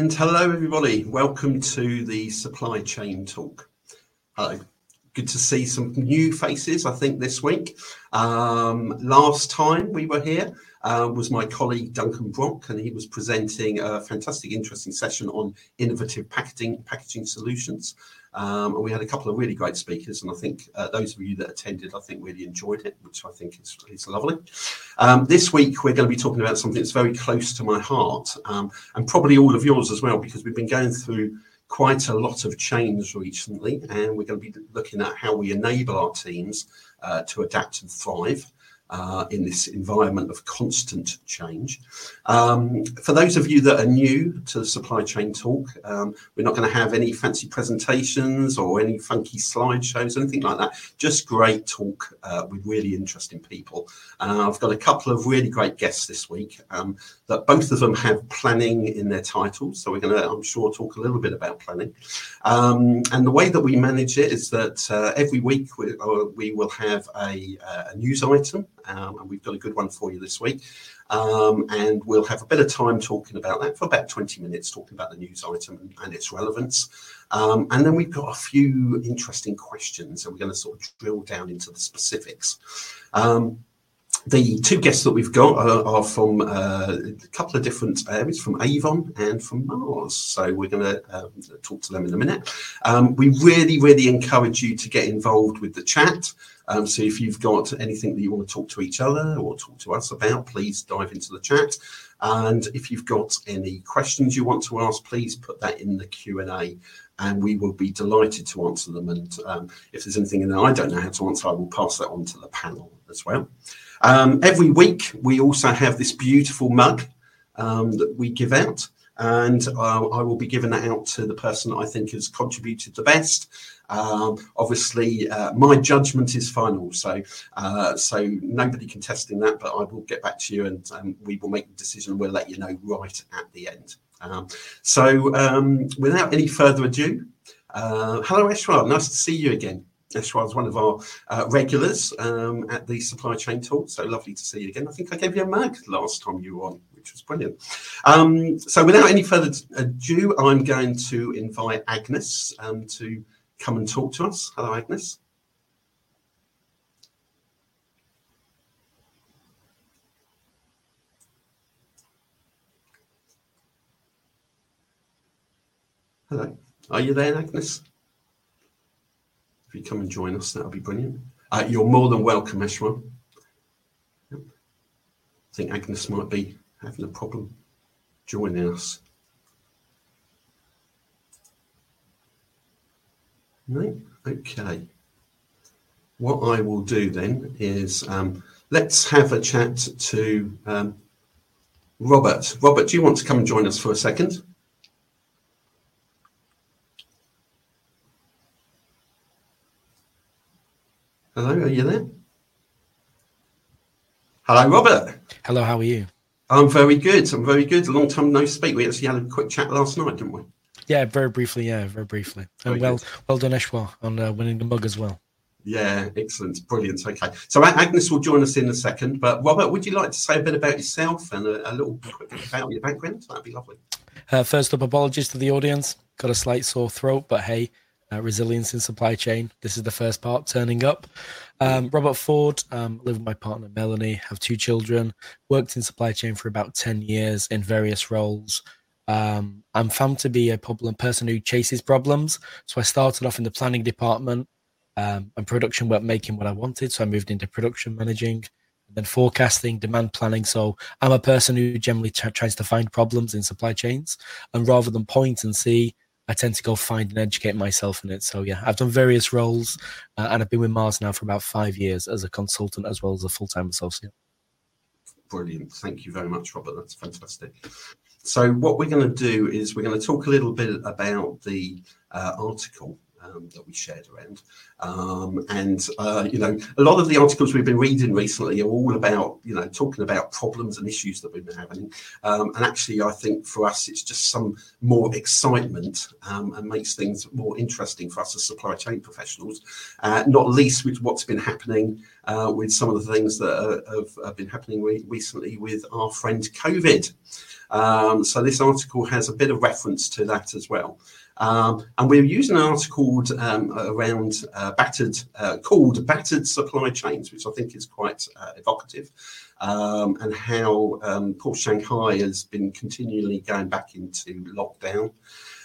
And hello, everybody. Welcome to the supply chain talk. Hello. Good to see some new faces, I think, this week. Um, last time we were here uh, was my colleague Duncan Brock, and he was presenting a fantastic, interesting session on innovative packaging, packaging solutions. Um, and we had a couple of really great speakers, and I think uh, those of you that attended, I think, really enjoyed it, which I think is, is lovely. Um, this week, we're going to be talking about something that's very close to my heart, um, and probably all of yours as well, because we've been going through quite a lot of change recently, and we're going to be looking at how we enable our teams uh, to adapt and thrive in this environment of constant change. Um, for those of you that are new to the supply chain talk, um, we're not going to have any fancy presentations or any funky slideshows, anything like that. Just great talk uh, with really interesting people. Uh, I've got a couple of really great guests this week um, that both of them have planning in their titles. So we're going to, I'm sure, talk a little bit about planning. And the way that we manage it is that uh, every week we, uh, will have a, news item and we've got a good one for you this week. Um, and we'll have a bit of time talking about that for about 20 minutes, talking about the news item and, and its relevance. Um, and then we've got a few interesting questions, and we're going to sort of drill down into the specifics. The two guests that we've got are, are from uh, a couple of different areas, from Avon and from Mars. So we're going to um, talk to them in a minute. Um, we really, really encourage you to get involved with the chat. Um, so if you've got anything that you want to talk to each other or talk to us about, please dive into the chat. And if you've got any questions you want to ask, please put that in the Q and A, and we will be delighted to answer them. And um, if there's anything that I don't know how to answer, I will pass that on to the panel as well. Um, every week, we also have this beautiful mug um, that we give out, and uh, I will be giving that out to the person I think has contributed the best. Um, obviously, uh, my judgment is final, so uh, so nobody contesting that. But I will get back to you, and um, we will make the decision. We'll let you know right at the end. Um, so, um, without any further ado, uh, hello, Eshwar. Nice to see you again. Eshwar is one of our uh, regulars um, at the supply chain talk. So lovely to see you again. I think I gave you a mug last time you were on, which was brilliant. Um, so without any further ado, I'm going to invite Agnes um, to come and talk to us. Hello, Agnes. Hello. Are you there, Agnes? If you come and join us, that would be brilliant. Uh, you're more than welcome, Eshwar. Yep. I think Agnes might be having a problem joining us. No? Okay. What I will do then is um, let's have a chat to um, Robert. Robert, do you want to come and join us for a second? Hello, are you there? Hello, Robert. Hello, how are you? I'm very good. I'm very good. A long time no speak. We actually had a quick chat last night, didn't we? Yeah, very briefly. Yeah, very briefly. Very and well, good. well done, Eshwar, on uh, winning the mug as well. Yeah, excellent, brilliant. Okay, so Agnes will join us in a second. But Robert, would you like to say a bit about yourself and a, a little quick about your background? That'd be lovely. Uh, first up, apologies to the audience. Got a slight sore throat, but hey, uh, resilience in supply chain. This is the first part, turning up. Um, Robert Ford, um, live with my partner Melanie, have two children, worked in supply chain for about 10 years in various roles. Um, I'm found to be a problem person who chases problems. So I started off in the planning department um, and production weren't making what I wanted. So I moved into production managing then forecasting, demand planning. So I'm a person who generally t- tries to find problems in supply chains and rather than point and see, I tend to go find and educate myself in it. So yeah, I've done various roles, uh, and I've been with Mars now for about five years as a consultant as well as a full time associate. Brilliant. Thank you very much, Robert. That's fantastic. So what we're going to do is we're going to talk a little bit about the uh, article um, that we shared around. Um, and, uh, you know, a lot of the articles we've been reading recently are all about, you know, talking about problems and issues that we've been having. Um, and actually, I think for us, it's just some more excitement um, and makes things more interesting for us as supply chain professionals, uh, not least with what's been happening with some of the things that have, been happening re- recently with our friend COVID. Um, so this article has a bit of reference to that as well. Um, and we're using an article um, around uh, battered, uh, called Battered Supply Chains, which I think is quite uh, evocative, um, and how um, Port Shanghai has been continually going back into lockdown.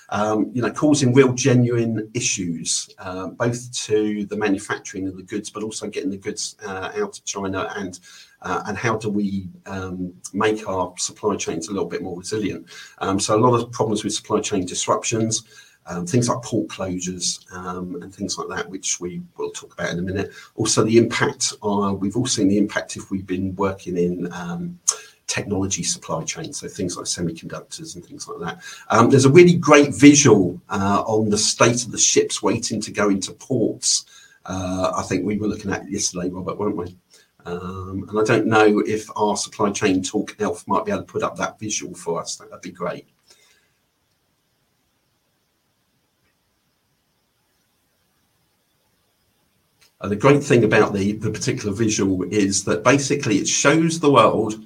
Um, you know, causing real genuine issues, uh, both to the manufacturing of the goods, but also getting the goods uh, out of China and uh, and how do we um, make our supply chains a little bit more resilient. Um, so a lot of problems with supply chain disruptions, um, things like port closures um, and things like that, which we will talk about in a minute. Also, the impact. On, we've all seen the impact if we've been working in um, technology supply chains, so things like semiconductors and things like that. Um, there's a really great visual uh, on the state of the ships waiting to go into ports. Uh, I think we were looking at yesterday, Robert, weren't we? Um, and I don't know if our supply chain talk elf might be able to put up that visual for us. That'd be great. Uh, the great thing about the, the particular visual is that basically it shows the world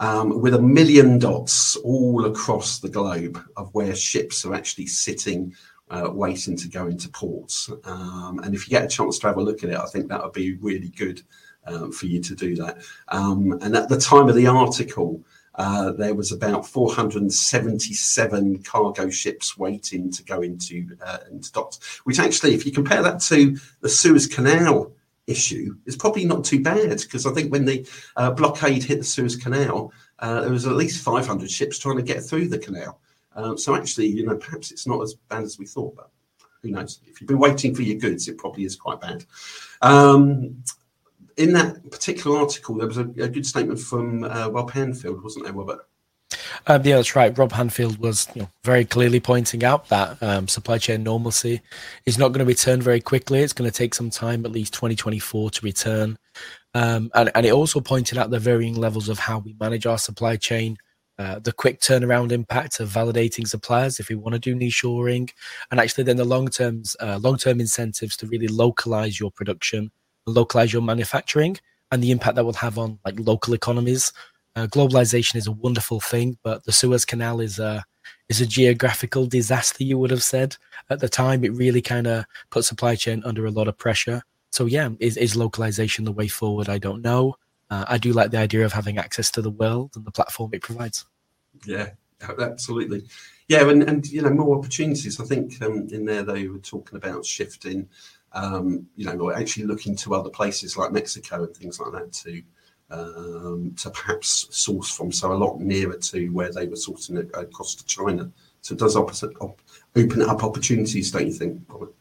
um, with a million dots all across the globe of where ships are actually sitting, uh, waiting to go into ports. Um, and if you get a chance to have a look at it, I think that would be really good um, for you to do that. Um, and at the time of the article, uh, there was about 477 cargo ships waiting to go into, uh, into docks, which actually, if you compare that to the Suez Canal issue, is probably not too bad because I think when the uh, blockade hit the Suez Canal, uh, there was at least 500 ships trying to get through the canal. Um, so actually, you know, perhaps it's not as bad as we thought, but who knows? If you've been waiting for your goods, it probably is quite bad. Um, in that particular article, there was a, a good statement from uh, Rob Handfield, wasn't there, Robert? Um, yeah, that's right. Rob Handfield was you know, very clearly pointing out that um, supply chain normalcy is not going to return very quickly. It's going to take some time, at least 2024, to return. Um, and, and it also pointed out the varying levels of how we manage our supply chain, uh, the quick turnaround impact of validating suppliers if we want to do nearshoring, and actually then the long terms, uh, long term incentives to really localize your production localize your manufacturing and the impact that will have on like local economies. Uh, globalization is a wonderful thing, but the Suez Canal is a is a geographical disaster. You would have said at the time. It really kind of put supply chain under a lot of pressure. So yeah, is is localization the way forward? I don't know. Uh, I do like the idea of having access to the world and the platform it provides. Yeah, absolutely. Yeah, and, and you know more opportunities. I think um, in there they were talking about shifting um, you know, or actually looking to other places like Mexico and things like that to um, to perhaps source from, so a lot nearer to where they were sourcing it across to China. So it does opposite, op- open up opportunities, don't you think, Robert?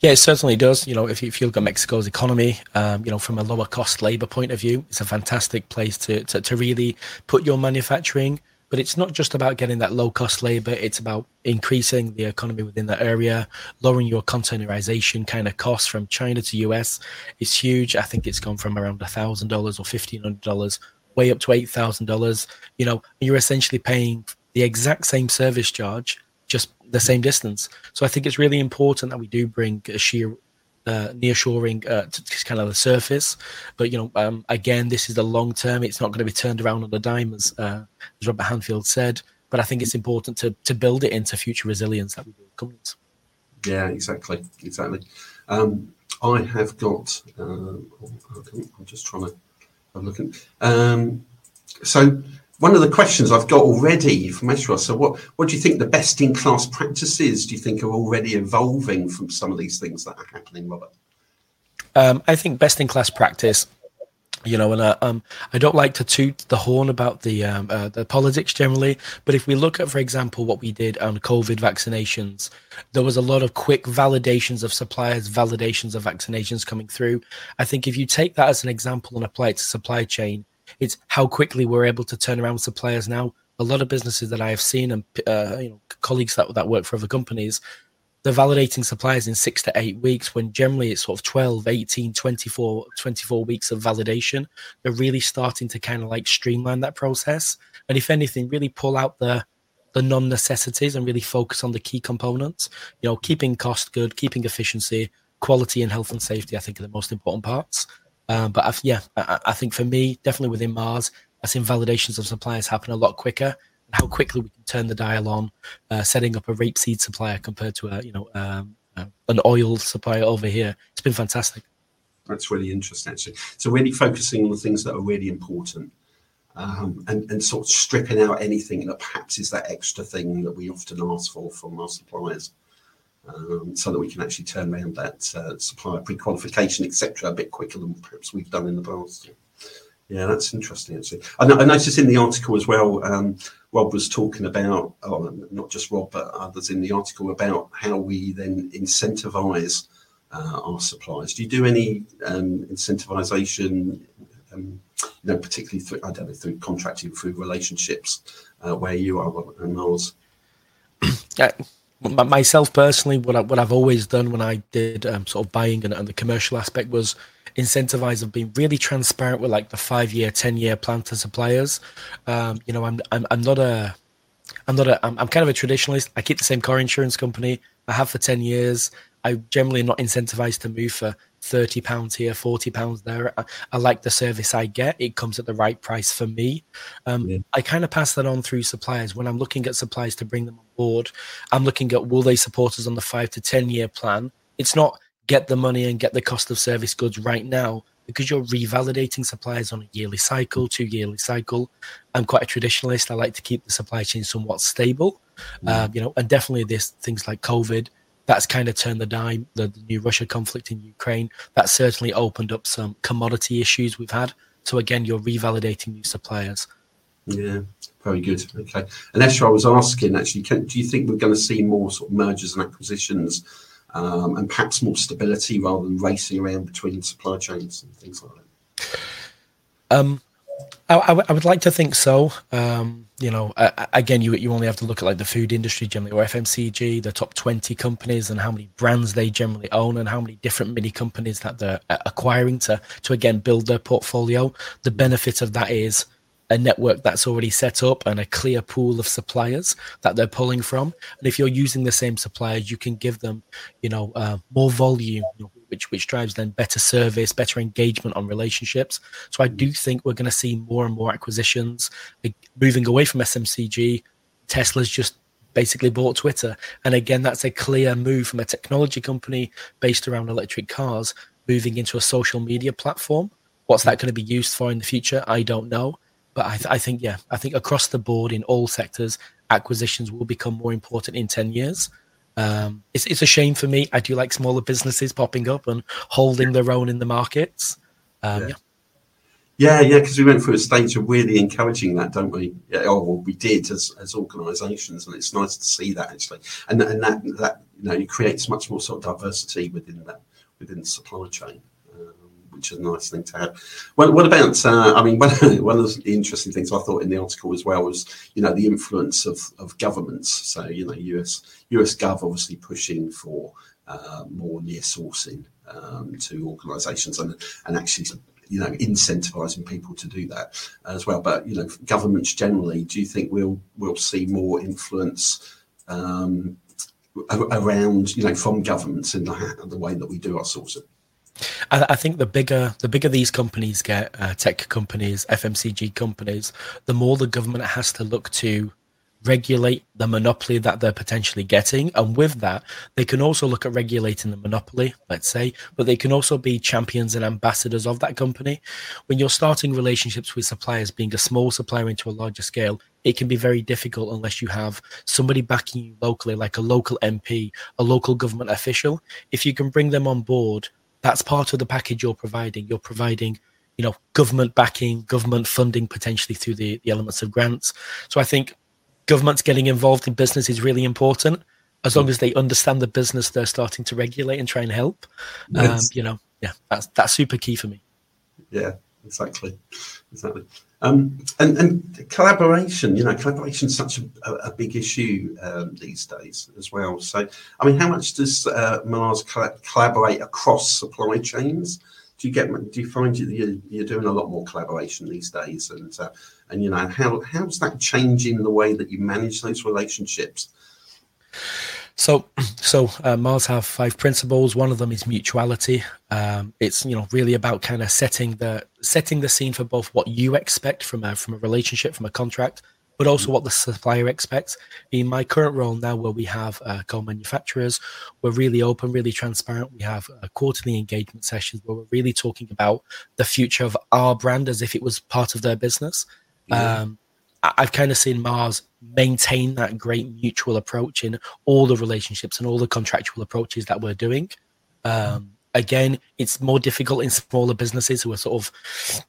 Yeah, it certainly does. You know, if you, if you look at Mexico's economy, um, you know, from a lower cost labor point of view, it's a fantastic place to, to, to really put your manufacturing but it's not just about getting that low cost labor, it's about increasing the economy within that area, lowering your containerization kind of costs from China to US. It's huge. I think it's gone from around $1,000 or $1,500 way up to $8,000. You know, you're essentially paying the exact same service charge, just the same distance. So I think it's really important that we do bring a sheer uh, nearshoring uh, to, to, kind of the surface. But you know, um, again, this is the long term. It's not going to be turned around on a dime, as, uh, as Robert Handfield said. But I think it's important to to build it into future resilience that we. Yeah, exactly, exactly. Um, I have got. Uh, I'm just trying to. I'm looking. Um, so one of the questions I've got already from Ezra. So, what what do you think the best in class practices do you think are already evolving from some of these things that are happening, Robert? Um, I think best in class practice. You know, and uh, um, I don't like to toot the horn about the um, uh, the politics generally, but if we look at, for example, what we did on COVID vaccinations, there was a lot of quick validations of suppliers, validations of vaccinations coming through. I think if you take that as an example and apply it to supply chain, it's how quickly we're able to turn around suppliers now. A lot of businesses that I have seen and uh, you know colleagues that that work for other companies, they're validating suppliers in six to eight weeks when generally it's sort of 12, 18, 24, 24 weeks of validation. They're really starting to kind of like streamline that process. And if anything, really pull out the the non-necessities and really focus on the key components. You know, keeping cost good, keeping efficiency, quality, and health and safety. I think are the most important parts. Um, but I've, yeah, I, I, think for me, definitely within Mars, I've seen validations of suppliers happen a lot quicker. And how quickly we can turn the dial on uh, setting up a rapeseed supplier compared to a you know um, uh, an oil supplier over here. It's been fantastic. That's really interesting, actually. So really focusing on the things that are really important. Um, and, and sort of stripping out anything that perhaps is that extra thing that we often ask for from our suppliers. Um, so that we can actually turn around that uh, supplier pre-qualification, etc., a bit quicker than perhaps we've done in the past. Yeah, that's interesting. Actually, I, I noticed in the article as well. Um, Rob was talking about, oh, not just Rob, but others in the article about how we then incentivize uh, our suppliers. Do you do any um, incentivization, um, you know, particularly through, I don't know, through contracting, through relationships uh, where you are and Mars? Myself personally, what I, what I've always done when I did um, sort of buying and, and, the commercial aspect was incentivize of being really transparent with like the five year, ten year plan to suppliers. Um, you know, I'm, I'm I'm not a I'm not a I'm, I'm kind of a traditionalist. I keep the same car insurance company I have for ten years. I generally not incentivized to move for thirty pounds here, forty pounds there. I, I, like the service I get; it comes at the right price for me. Um, yeah. I kind of pass that on through suppliers when I'm looking at suppliers to bring them on board. I'm looking at will they support us on the five to ten year plan. It's not get the money and get the cost of service goods right now because you're revalidating suppliers on a yearly cycle, two yearly cycle. I'm quite a traditionalist. I like to keep the supply chain somewhat stable. Um, you know, and definitely this things like COVID that's kind of turned the dime. The, the new Russia conflict in Ukraine that certainly opened up some commodity issues we've had. So again, you're revalidating new suppliers. Yeah, very good. Okay, and Esra, I was asking actually, can, do you think we're going to see more sort of mergers and acquisitions, um, and perhaps more stability rather than racing around between supply chains and things like that? Um, I, I, w- I would like to think so. Um, you know, uh, again, you you only have to look at like the food industry generally, or FMCG, the top twenty companies, and how many brands they generally own, and how many different mini companies that they're uh, acquiring to to again build their portfolio. The benefit of that is a network that's already set up and a clear pool of suppliers that they're pulling from. And if you're using the same suppliers, you can give them, you know, uh, more volume, you know, which which drives then better service, better engagement on relationships. So I do mm. think we're going to see more and more acquisitions like moving away from FMCG. Tesla's just basically bought Twitter, and again, that's a clear move from a technology company based around electric cars moving into a social media platform. What's that mm. going to be used for in the future? I don't know, but I, th- I think yeah, I think across the board in all sectors, acquisitions will become more important in ten years. Um, it's it's a shame for me. I do like smaller businesses popping up and holding their own in the markets. Um, yeah. Yeah, yeah, because we went through a stage of really encouraging that, don't we? Yeah, oh, well, we did as, as organisations, and it's nice to see that actually, and and that that you know it creates much more sort of diversity within that within the supply chain which is a nice thing to have. Well, what about? Uh, I mean, one, one of the interesting things I thought in the article as well was, you know, the influence of, of governments. So, you know, US US Gov obviously pushing for uh, more near sourcing um, to organisations and and actually you know incentivizing people to do that as well but you know governments generally do you think we'll we'll see more influence um, around you know from governments in the, the way that we do our sourcing I, I, think the bigger the bigger these companies get, uh, tech companies, FMCG companies, the more the government has to look to regulate the monopoly that they're potentially getting. And with that, they can also look at regulating the monopoly, let's say, but they can also be champions and ambassadors of that company. When you're starting relationships with suppliers, being a small supplier into a larger scale, it can be very difficult unless you have somebody backing you locally, like a local MP, a local government official. If you can bring them on board that's part of the package you're providing. You're providing, you know, government backing, government funding potentially through the, the elements of grants. So I think governments getting involved in business is really important as long as they understand the business they're starting to regulate and try and help. Um, you know, yeah, that's that's super key for me. Yeah, exactly, exactly. Um, and, and collaboration, you know, collaboration is such a, a, big issue um, these days as well. So, I mean, how much does uh, Mars collaborate across supply chains? Do you get? Do you find you, you're doing a lot more collaboration these days? And uh, and you know, how how's that changing the way that you manage those relationships? So, so uh, Mars have five principles. One of them is mutuality. Um, it's you know really about kind of setting the setting the scene for both what you expect from a from a relationship, from a contract, but also what the supplier expects. In my current role now, where we have uh, co-manufacturers, we're really open, really transparent. We have uh, quarterly engagement sessions where we're really talking about the future of our brand as if it was part of their business. Yeah. Um, I've kind of seen Mars maintain that great mutual approach in all the relationships and all the contractual approaches that we're doing. Um, again, it's more difficult in smaller businesses who are sort of,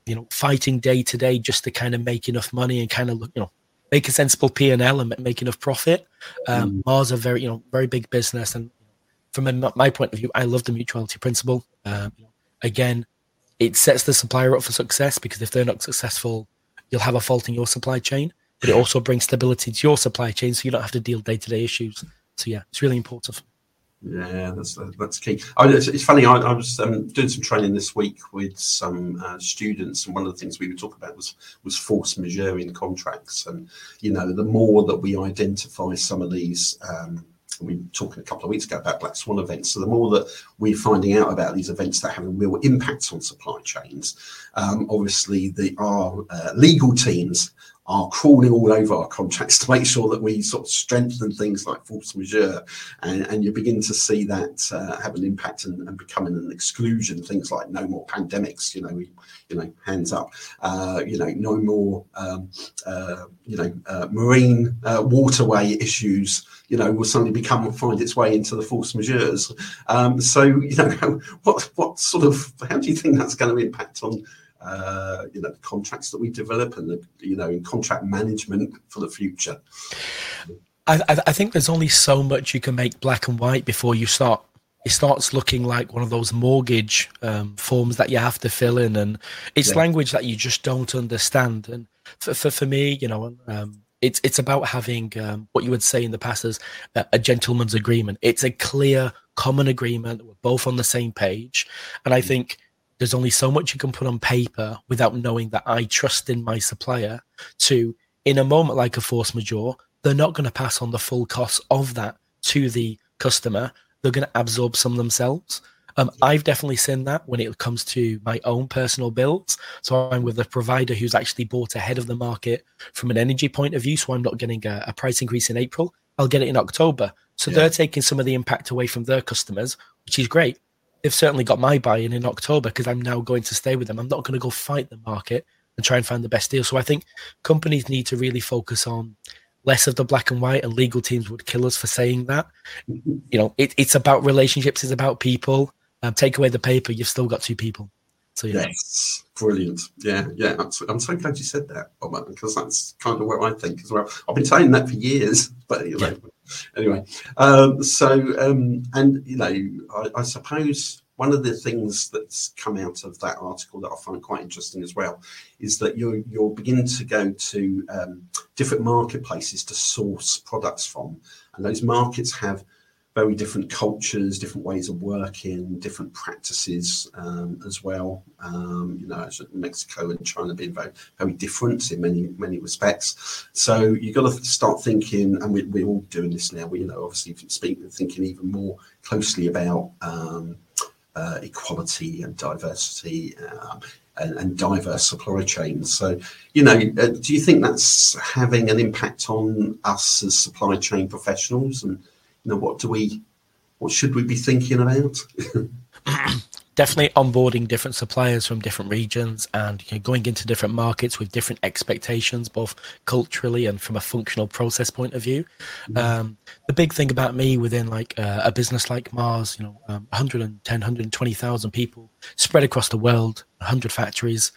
you know, fighting day to day just to kind of make enough money and kind of look, you know, make a sensible P and L and make enough profit. Um, mm. Mars are very, you know, very big business, and from a, my point of view, I love the mutuality principle. Um, again, it sets the supplier up for success because if they're not successful, you'll have a fault in your supply chain, but it also brings stability to your supply chain so you don't have to deal day to day issues. So, yeah, it's really important. Yeah, that's that's key. I, it's, it's, funny. I, I was um, doing some training this week with some uh, students, and one of the things we were talking about was was force majeure in contracts. And you know, the more that we identify some of these um, we were talking a couple of weeks ago about black swan events. So the more that we're finding out about these events that have a real impact on supply chains, um, obviously the our uh, legal teams are crawling all over our contracts to make sure that we sort of strengthen things like force majeure, and, and you begin to see that uh, have an impact and, and, becoming an exclusion. Things like no more pandemics, you know, we, you know, hands up, uh, you know, no more, um, uh, you know, uh, marine uh, waterway issues. You know, will suddenly become find its way into the force majeures. Um, so, you know, what what sort of how do you think that's going to impact on you know, the contracts that we develop and the, you know, in contract management for the future. I, I think there's only so much you can make black and white before you start. It starts looking like one of those mortgage um, forms that you have to fill in, and it's yeah. language that you just don't understand. And for for, for me, you know, um, it's it's about having um, what you would say in the past as a, a, gentleman's agreement. It's a clear, common agreement. We're both on the same page, and I mm. think there's only so much you can put on paper without knowing that I trust in my supplier to, in a moment like a force majeure, they're not going to pass on the full cost of that to the customer. They're going to absorb some themselves. Um, I've definitely seen that when it comes to my own personal bills. So I'm with a provider who's actually bought ahead of the market from an energy point of view. So I'm not getting a, a price increase in April. I'll get it in October. So yeah. they're taking some of the impact away from their customers, which is great they've certainly got my buy-in in October because I'm now going to stay with them. I'm not going to go fight the market and try and find the best deal. So I think companies need to really focus on less of the black and white, and legal teams would kill us for saying that. You know, it, it's about relationships, it's about people. Um, take away the paper, you've still got two people. So yeah. Yes, brilliant. Yeah, yeah. I'm so, I'm so glad you said that, because that's kind of what I think as well. I've been saying that for years, but you know, yeah anyway, um, so um, and you know, I, I, suppose one of the things that's come out of that article that I find quite interesting as well is that you're you're beginning to go to um, different marketplaces to source products from, and those markets have very different cultures, different ways of working, different practices um, as well. Um, you know, Mexico and China being very, very different in many, many respects. So you've got to start thinking, and we, we're all doing this now. We, you know, obviously speaking, thinking even more closely about um, uh, equality and diversity. Um, and, and, diverse supply chains. So, you know, uh, do you think that's having an impact on us as supply chain professionals and you know, what do we, what should we be thinking about? Definitely onboarding different suppliers from different regions and you know, going into different markets with different expectations, both culturally and from a functional process point of view. Mm-hmm. Um, the big thing about me within like uh, a business like Mars, you know, um, 110, 120,000 people spread across the world, 100 factories.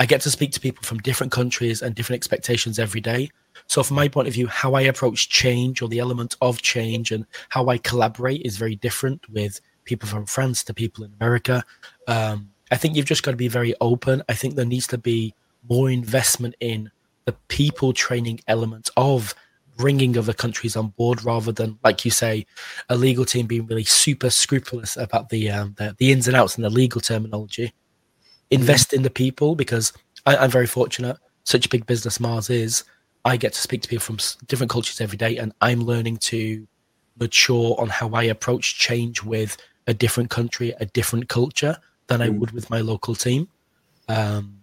I get to speak to people from different countries and different expectations every day. So, from my point of view, how I approach change or the element of change and how I collaborate is very different with people from France to people in America. Um, I think you've just got to be very open. I think there needs to be more investment in the people training element of bringing other countries on board rather than, like you say, a legal team being really super scrupulous about the um, the, the, ins and outs and the legal terminology. Invest mm-hmm. in the people because I, I'm very fortunate. Such a big business Mars is. I get to speak to people from different cultures every day, and I'm learning to mature on how I approach change with a different country, a different culture than I mm. would with my local team. Um,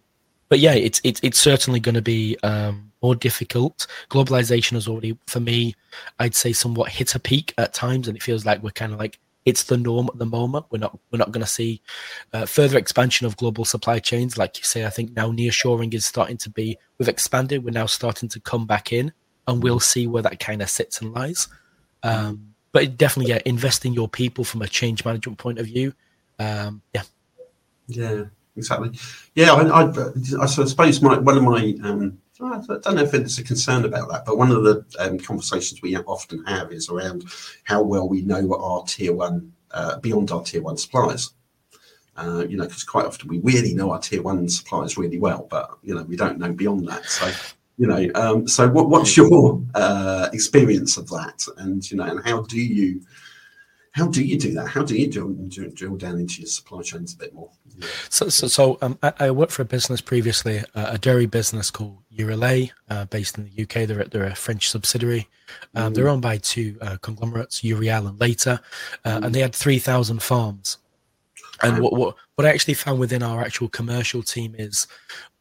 but yeah, it's it's it's certainly going to be um, more difficult. Globalization has already, for me, I'd say, somewhat hit a peak at times, and it feels like we're kind of like it's the norm at the moment. We're not we're not going to see uh, further expansion of global supply chains, like you say. I think now nearshoring is starting to be. We've expanded. We're now starting to come back in, and we'll see where that kind of sits and lies. Um, but definitely, yeah, invest in your people from a change management point of view. Um, yeah. Yeah, exactly. Yeah, I, I, I suppose my, one of my, um, I don't know if there's a concern about that, but one of the um, conversations we often have is around how well we know our tier one, uh, beyond our tier one suppliers. Uh, you know, because quite often we really know our tier one suppliers really well, but you know we don't know beyond that. So you know um, so what, what's your uh, experience of that and you know and how do you how do you do that how do you drill, drill down into your supply chains a bit more yeah. so so, so um, I, I, worked for a business previously uh, a dairy business called Eurolait, uh, based in the UK they're, they're a French subsidiary um, mm. they're owned by two uh, conglomerates Eurial and Laïta uh, mm. and they had 3000 farms and what, what what I actually found within our actual commercial team is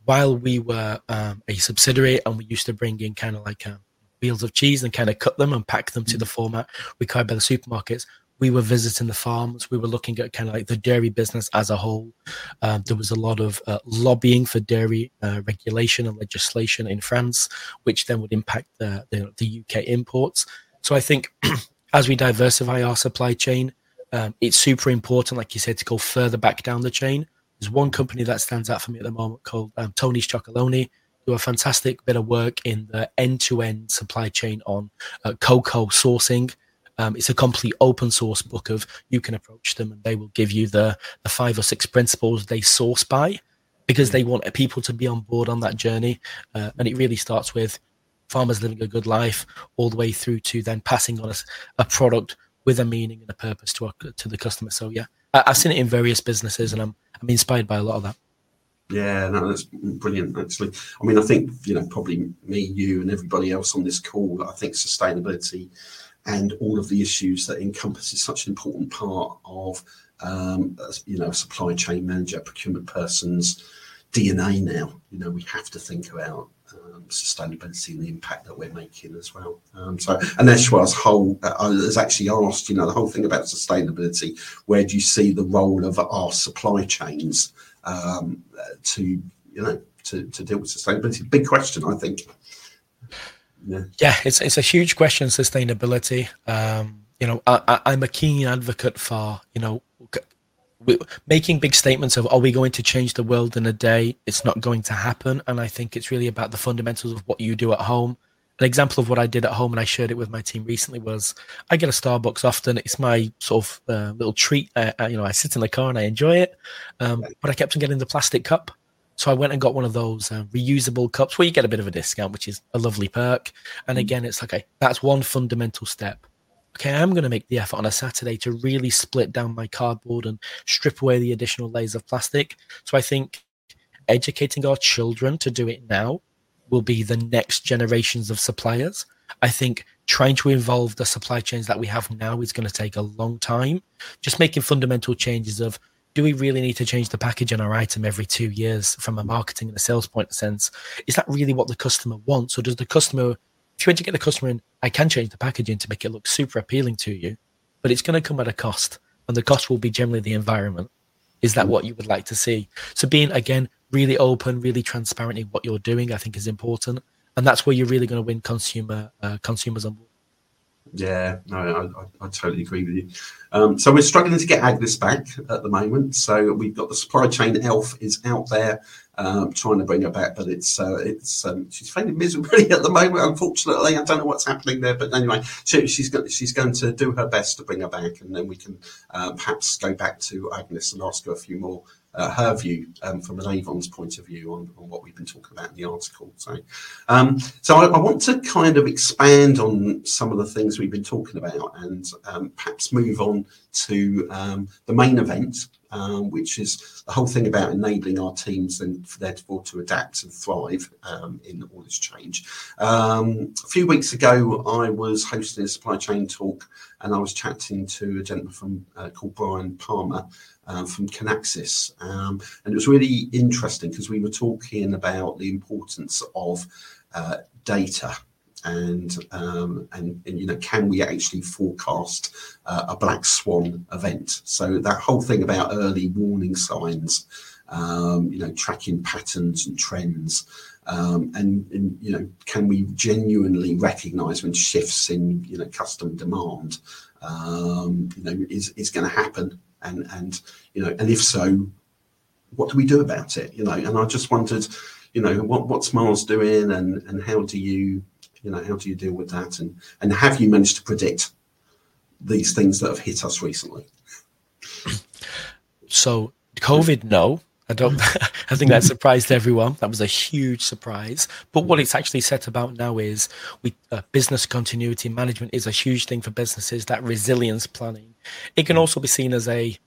while we were um, a subsidiary and we used to bring in kind of like um, wheels of cheese and kind of cut them and pack them to the format we carried by the supermarkets, we were visiting the farms. We were looking at kind of like the dairy business as a whole. Um, there was a lot of uh, lobbying for dairy uh, regulation and legislation in France, which then would impact the, the, the UK imports. So I think as we diversify our supply chain, um, it's super important, like you said, to go further back down the chain there's one company that stands out for me at the moment called um, Tony's Chocolonely, do a fantastic bit of work in the end-to-end supply chain on uh, cocoa sourcing. Um, it's a complete open source book of you can approach them and they will give you the, the five or six principles they source by because they want people to be on board on that journey. Uh, and it really starts with farmers living a good life all the way through to then passing on a, a product with a meaning and a purpose to, our, to the customer. So yeah, I, have seen it in various businesses and I'm I'm inspired by a lot of that. Yeah, no, that's brilliant. Actually, I mean, I think you know probably me, you, and everybody else on this call. I think sustainability and all of the issues that encompasses such an important part of um, you know supply chain manager, procurement person's DNA. Now, you know, we have to think about um, sustainability and the impact that we're making as well. Um, so Aneshwar's whole uh, has actually asked, you know, the whole thing about sustainability. Where do you see the role of our supply chains to, you know, to deal with sustainability? Big question, I think. Yeah, yeah it's it's a huge question. Sustainability. Um, you know, I, I'm a keen advocate for you know making big statements of are we going to change the world in a day? It's not going to happen and i think it's really about the fundamentals of what you do at home. An example of what i did at home and i shared it with my team recently was i get a starbucks often. It's my sort of uh, little treat. Uh, you know i sit in the car and i enjoy it. Um, but i kept on getting the plastic cup so I went and got one of those uh, reusable cups where you get a bit of a discount, which is a lovely perk. And mm. again, it's like, okay, that's one fundamental step okay, I'm going to make the effort on a Saturday to really split down my cardboard and strip away the additional layers of plastic. So I think educating our children to do it now will be the next generations of suppliers. I think trying to involve the supply chains that we have now is going to take a long time. Just making fundamental changes of do we really need to change the package on our item every two years from a marketing and a sales point of sense? Is that really what the customer wants? Or does the customer if you want to get the customer in, I can change the packaging to make it look super appealing to you, but it's going to come at a cost, and the cost will be generally the environment. Is that mm. what you would like to see? So being again really open, really transparent in what you're doing, I think is important, and that's where you're really going to win consumer uh, consumers on board. Yeah, no, I, I, I, totally agree with you. Um, so we're struggling to get Agnes back at the moment. So we've got the supply chain elf is out there um, trying to bring her back, but it's uh, it's um, she's failing miserably at the moment. Unfortunately, I don't know what's happening there, but anyway, she, she's going she's going to do her best to bring her back, and then we can uh, perhaps go back to Agnes and ask her a few more her view um, from an Avon's point of view on, on, what we've been talking about in the article. So, um, so I, I, want to kind of expand on some of the things we've been talking about and um, perhaps move on to um, the main event, um, which is the whole thing about enabling our teams and for them to adapt and thrive um, in all this change. a few weeks ago, I was hosting a supply chain talk and I was chatting to a gentleman from uh, called Brian Palmer uh, from Kinaxis. Um, and it was really interesting because we were talking about the importance of uh, data and, um, can we actually forecast uh, a black swan event so that whole thing about early warning signs um, tracking patterns and trends um, and, can we genuinely recognize when shifts in customer demand um, is going to happen and and you know, and if so, what do we do about it? You know, and I just wondered, you know, what what's Mars doing, and and how do you, you know, how do you deal with that, and and have you managed to predict these things that have hit us recently? So COVID, no. I don't. I think that surprised everyone. That was a huge surprise. But what it's actually set about now is we uh, business continuity management is a huge thing for businesses. That resilience planning. It can also be seen as a.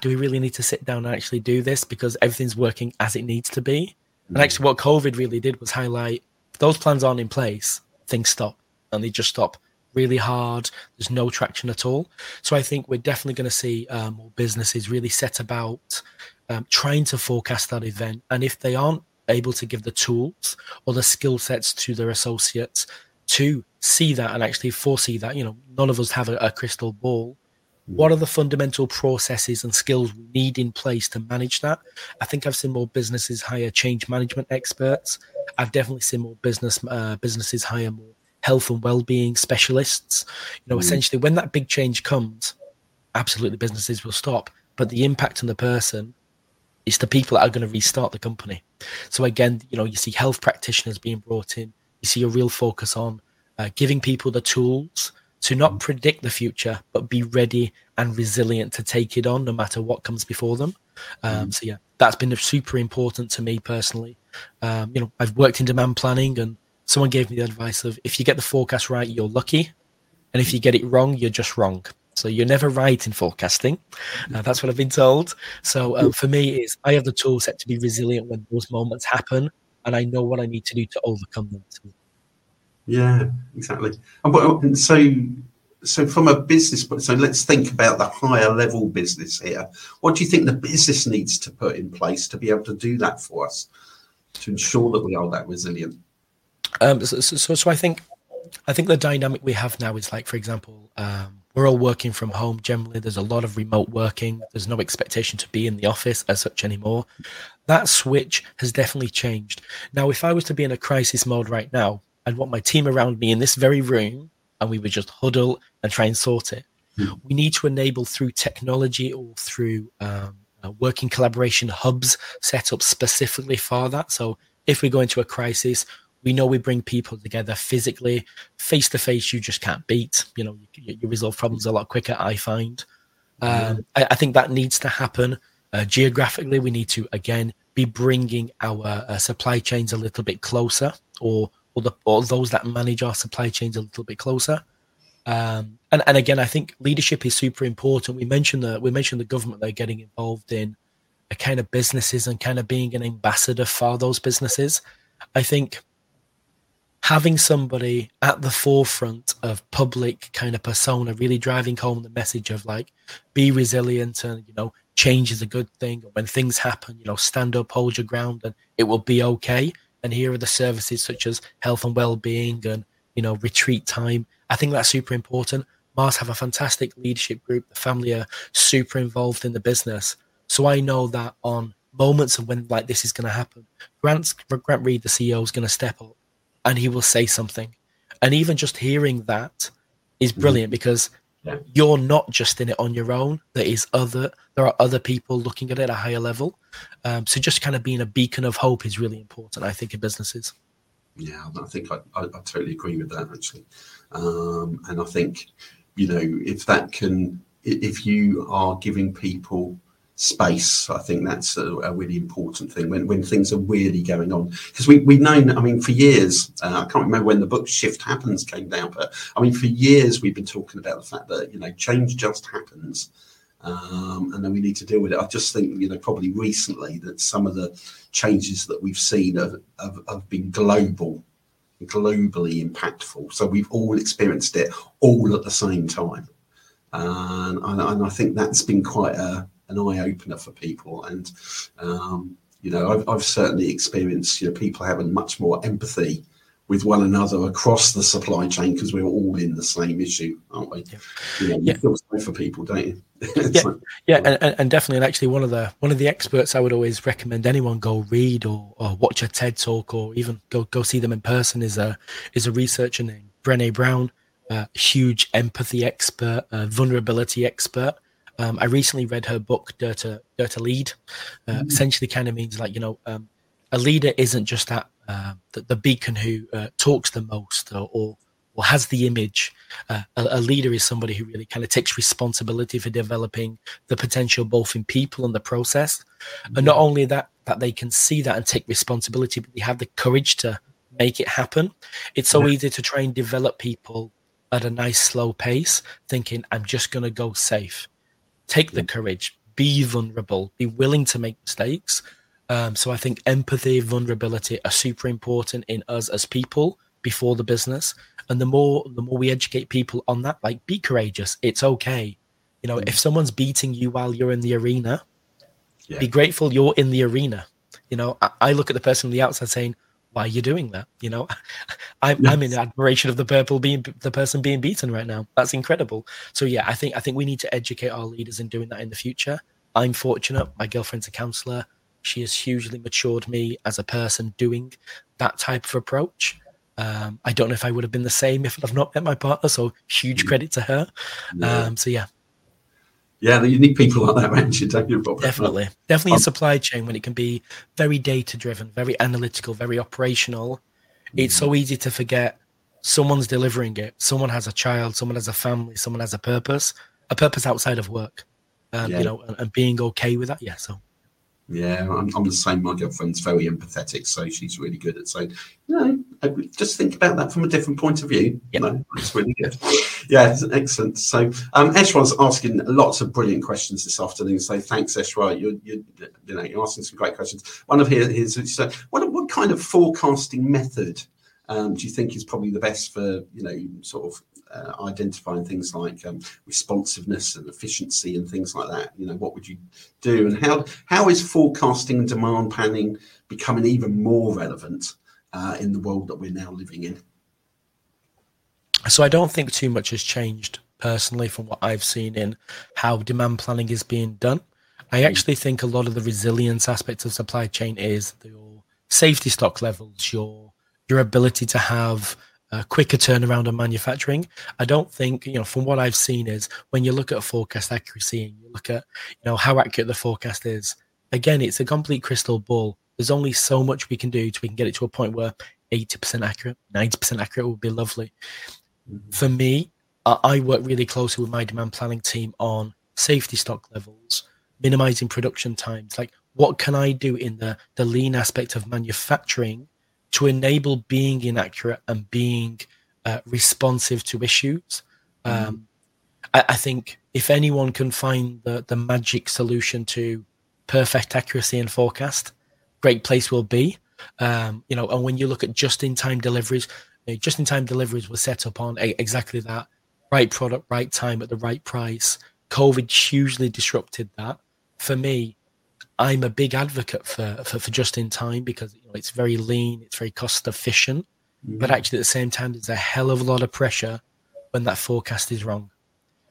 Do we really need to sit down and actually do this because everything's working as it needs to be? And mm. actually, what COVID really did was highlight those plans aren't in place. Things stop, and they just stop really hard. There's no traction at all. So I think we're definitely going to see uh, more businesses really set about um, trying to forecast that event. And if they aren't able to give the tools or the skill sets to their associates to see that and actually foresee that, you know, none of us have a, a crystal ball. What are the fundamental processes and skills we need in place to manage that? I think I've seen more businesses hire change management experts. I've definitely seen more business uh, businesses hire more health and well-being specialists. You know, mm. essentially, when that big change comes, absolutely businesses will stop. But the impact on the person it's the people that are going to restart the company. So again, you know, you see health practitioners being brought in. You see a real focus on uh, giving people the tools to not predict the future, but be ready and resilient to take it on, no matter what comes before them. Um, mm. So yeah, that's been super important to me personally. Um, you know, I've worked in demand planning, and someone gave me the advice of if you get the forecast right, you're lucky, and if you get it wrong, you're just wrong. So you're never right in forecasting. Uh, that's what I've been told. So um, for me, is I have the tool set to be resilient when those moments happen, and I know what I need to do to overcome them. Yeah, exactly. And so, so from a business, so let's think about the higher level business here. What do you think the business needs to put in place to be able to do that for us, to ensure that we are that resilient? Um, so, so, so I think, I think the dynamic we have now is like, for example. Um, we're all working from home generally. There's a lot of remote working. There's no expectation to be in the office as such anymore. That switch has definitely changed. Now, if I was to be in a crisis mode right now, I'd want my team around me in this very room and we would just huddle and try and sort it. Mm. We need to enable through technology or through um, uh, working collaboration hubs set up specifically for that. So if we go into a crisis, we know we bring people together physically, face to face. You just can't beat. You know, you, you, resolve problems a lot quicker. I find. Um, I, I, think that needs to happen. Uh, geographically, we need to again be bringing our uh, supply chains a little bit closer, or or, the, or those that manage our supply chains a little bit closer. Um, and and again, I think leadership is super important. We mentioned the we mentioned the government they're getting involved in a kind of businesses and kind of being an ambassador for those businesses. I think having somebody at the forefront of public kind of persona really driving home the message of like be resilient and you know change is a good thing. When things happen you know stand up hold your ground and it will be okay. And here are the services such as health and well-being and you know retreat time. I think that's super important. Mars have a fantastic leadership group. The family are super involved in the business. So i know that on moments of when like this is going to happen grant reid the ceo is going to step up and he will say something. And even just hearing that is mm-hmm. brilliant because yeah. you're not just in it on your own. There is other there are other people looking at it at a higher level. Um, so just kind of being a beacon of hope is really important, I think, in businesses. Yeah, I think I, I, I totally agree with that actually. Um, and I think, you know, if that can if you are giving people space. I think that's a, a, really important thing when, when things are really going on. Because we, we've known, I mean, for years, uh, I can't remember when the book Shift Happens came down, but I mean, for years we've been talking about the fact that, you know, change just happens. Um, and then we need to deal with it. I just think, you know, probably recently that some of the changes that we've seen have, have, have been global, globally impactful. So we've all experienced it all at the same time. and, and I think that's been quite a, an eye opener for people. And um, you know, I've, I've, certainly experienced you know people having much more empathy with one another across the supply chain because we're all in the same issue, aren't we? Yeah. You, know, you yeah. feel sorry for people, don't you? yeah, like, yeah, and, and, definitely, and actually, one of the one of the experts I would always recommend anyone go read or, or watch a TED talk or even go go see them in person is a is a researcher named Brené Brown, a huge empathy expert, a vulnerability expert. Um, I recently read her book, Dare to, Dare to Lead. Uh, mm-hmm. Essentially, kind of means like, you know, um, a leader isn't just that uh, the, the, beacon who uh, talks the most or, or, or has the image. Uh, a, a, leader is somebody who really kind of takes responsibility for developing the potential both in people and the process. Mm-hmm. And not only that, that they can see that and take responsibility, but they have the courage to make it happen. It's so yeah. easy to try and develop people at a nice slow pace, thinking, I'm just going to go safe take the courage, be vulnerable, be willing to make mistakes. Um, so I think empathy, vulnerability are super important in us as people before the business. And the more the more we educate people on that, like be courageous. It's okay. You know, mm. if someone's beating you while you're in the arena, yeah. be grateful you're in the arena. You know, I, I look at the person on the outside saying, why are you doing that? You know, I'm, yes. I'm in admiration of the purple being the person being beaten right now. That's incredible. So yeah, I think I think we need to educate our leaders in doing that in the future. I'm fortunate. My girlfriend's a counselor. She has hugely matured me as a person doing that type of approach. Um, I don't know if I would have been the same if I've not met my partner. So huge mm. credit to her. Yeah. Um, so yeah, yeah, you need people like that around you, don't you, Bob? Definitely. Definitely um, a supply chain when it can be very data driven, very analytical, very operational. Mm-hmm. It's so easy to forget someone's delivering it. Someone has a child, someone has a family, someone has a purpose, a purpose outside of work. Um, yeah. You know, and, and being okay with that. Yeah. So yeah, I'm, I'm, the same. My girlfriend's very empathetic, so she's really good at saying, you know, just think about that from a different point of view. Yep. No, that's really good. Yeah, excellent. So, um, Eshwar's asking lots of brilliant questions this afternoon. So, thanks, Eshwar. You're, you're, you know, you're asking some great questions. One of here is is, what, what kind of forecasting method do you think is probably the best for, you know, sort of uh, identifying things like um, responsiveness and efficiency and things like that. You know, what would you do, and how how is forecasting and demand planning becoming even more relevant uh, in the world that we're now living in? So I don't think too much has changed personally from what I've seen in how demand planning is being done. I hmm. actually think a lot of the resilience aspects of supply chain is your safety stock levels, your your ability to have a quicker turnaround on manufacturing. I don't think, you know, from what I've seen is when you look at forecast accuracy and you look at, you know, how accurate the forecast is, again, it's a complete crystal ball. There's only so much we can do to we can get it to a point where 80% accurate, 90% accurate would be lovely. Mm-hmm. For me, I work really closely with my demand planning team on safety stock levels, minimizing production times. Like, what can I do in the, the lean aspect of manufacturing to enable being inaccurate and being uh, responsive to issues. Mm. Um, I, I, think if anyone can find the, the magic solution to perfect accuracy and forecast, great place will be. Um, you know, and when you look at just-in-time deliveries, you know, just-in-time deliveries were set up on a, exactly that: right product, right time, at the right price. COVID hugely disrupted that. For me, I'm a big advocate for, for, for just in time because you know, it's very lean, it's very cost efficient, mm-hmm. but actually at the same time, there's a hell of a lot of pressure when that forecast is wrong.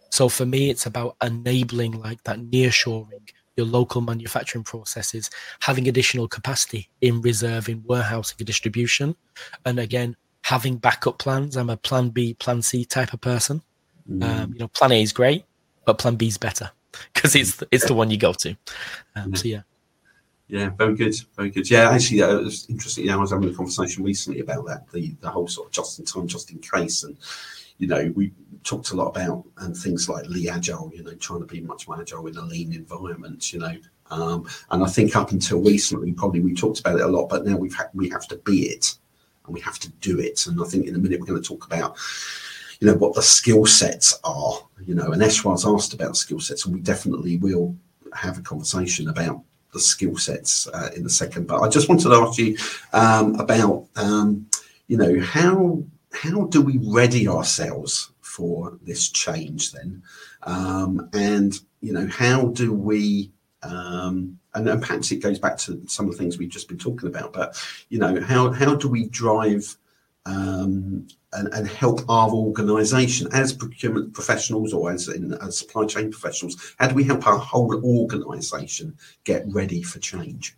So for me, it's about enabling like that nearshoring, your local manufacturing processes, having additional capacity in reserve, in warehousing distribution, and again having backup plans. I'm a Plan B, Plan C type of person. Mm. Um, you know, Plan A is great, but Plan B is better because it's it's the one you go to. Um, yeah. So yeah. Yeah, very good, very good. Yeah, actually, uh, it was interesting. Yeah, I was having a conversation recently about that, the the whole sort of just in time, just in case, and you know, we talked a lot about and things like Leagile, you know, trying to be much more agile in a lean environment, you know. Um, and I think up until recently, probably we talked about it a lot, but now we've ha- we have to be it and we have to do it. And I think in a minute we're going to talk about, you know, what the skill sets are, you know, and Eshwar's asked about skill sets, and we definitely will have a conversation about the skill sets uh, in a second. But I just wanted to ask you um, about, um, you know, how how do we ready ourselves for this change then? Um, and, you know, how do we, um, and, and perhaps it goes back to some of the things we've just been talking about, but, you know, how, how do we drive um, and, and, help our organisation as procurement professionals or as in as supply chain professionals? How do we help our whole organisation get ready for change?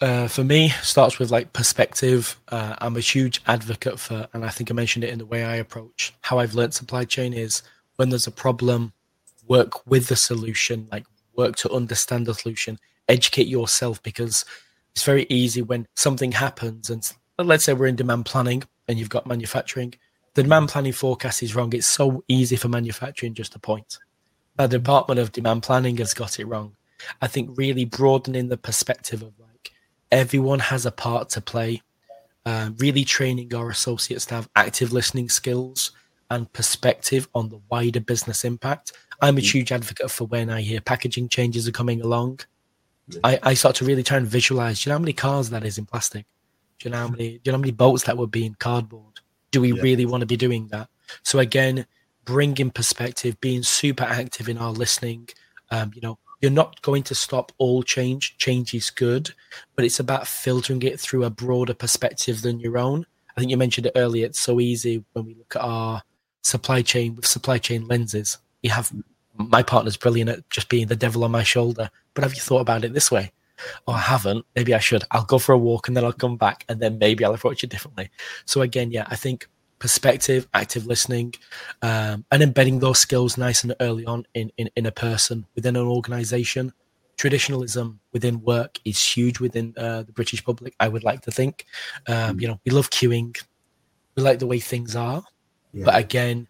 Uh, for me, starts with like perspective. Uh, I'm a huge advocate for, and I think I mentioned it in the way I approach how I've learned supply chain is when there's a problem, work with the solution, like work to understand the solution, educate yourself because it's very easy when something happens and let's say we're in demand planning and you've got manufacturing, the demand planning forecast is wrong. It's so easy for manufacturing just to point. The Department of Demand Planning has got it wrong. I think really broadening the perspective of like everyone has a part to play. Uh, really training our associates to have active listening skills and perspective on the wider business impact. I'm a mm. huge advocate for when I hear packaging changes are coming along. I, I start to really try and visualize. Do you know how many cars that is in plastic? Do you know how many? Do you know how many boats that would be in cardboard? Do we yeah. really want to be doing that? So again, bringing perspective, being super active in our listening. Um, you know, you're not going to stop all change. Change is good, but it's about filtering it through a broader perspective than your own. I think you mentioned it earlier. It's so easy when we look at our supply chain with supply chain lenses. You have my partner's brilliant at just being the devil on my shoulder. But have you thought about it this way? Oh, I haven't. Maybe I should. I'll go for a walk and then I'll come back and then maybe I'll approach it differently. So again, yeah, I think perspective, active listening, um, and embedding those skills nice and early on in, in, in a person within an organization. Traditionalism within work is huge within uh, the British public, I would like to think. Um, you know, we love queuing, we like the way things are, yeah. but again,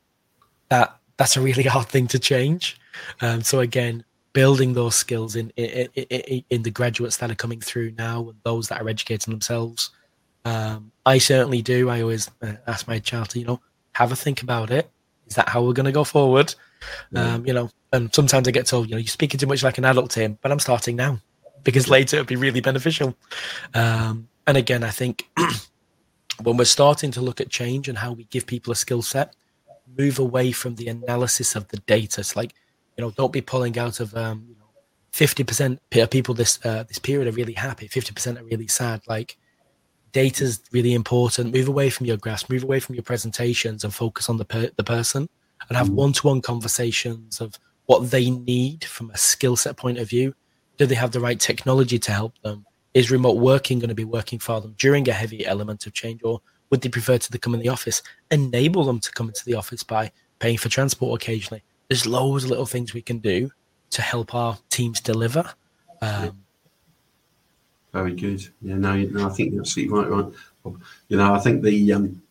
that that's a really hard thing to change. Um, so again, building those skills in, in, in in the graduates that are coming through now and those that are educating themselves um, I certainly do. I always uh, ask my child to, you know, have a think about it. Is that how we're going to go forward? Yeah. Um, you know, and sometimes I get told, you know, you're speaking too much like an adult, Tim, but I'm starting now because later it'll be really beneficial. Um, and again, I think when we're starting to look at change and how we give people a skill set, move away from the analysis of the data. It's like, you know, don't be pulling out of, um, you know, 50% of people this uh, this period are really happy, 50% are really sad. Like, data is really important. Move away from your graphs, move away from your presentations, and focus on the per- the person, and have one to one conversations of what they need from a skill set point of view. Do they have the right technology to help them? Is remote working going to be working for them during a heavy element of change, or would they prefer to come in the office? Enable them to come into the office by paying for transport occasionally. There's loads of little things we can do to help our teams deliver. Um, very good. Yeah, no, no, I think you're absolutely right. Right. You know, I think the um,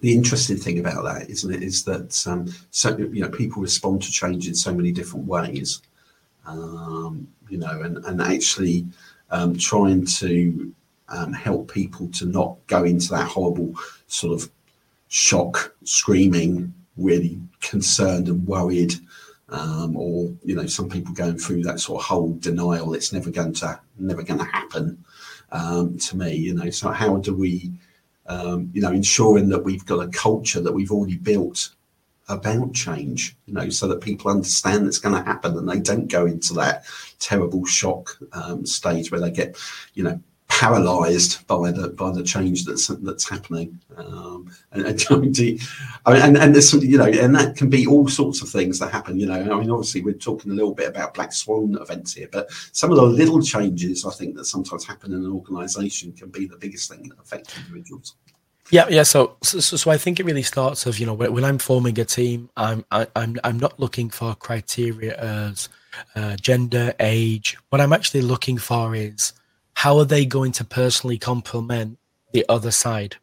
the interesting thing about that, isn't it, is that um, so you know people respond to change in so many different ways. Um, you know, and and actually um, trying to um, help people to not go into that horrible sort of shock, screaming, really concerned and worried um, or you know some people going through that sort of whole denial it's never going to never going to happen um, to me you know. So how do we um, you know ensuring that we've got a culture that we've already built about change you know so that people understand it's going to happen and they don't go into that terrible shock um, stage where they get you know paralysed by the by the change that's that's happening. Um, and, and, and, and there's you know, and that can be all sorts of things that happen. You know, I mean, obviously we're talking a little bit about black swan events here, but some of the little changes I think that sometimes happen in an organisation can be the biggest thing that affects individuals. Yeah, yeah. So, so, so I think it really starts of you know when I'm forming a team, I'm I, am i am I'm not looking for criteria as uh, gender, age. What I'm actually looking for is how are they going to personally complement the other side?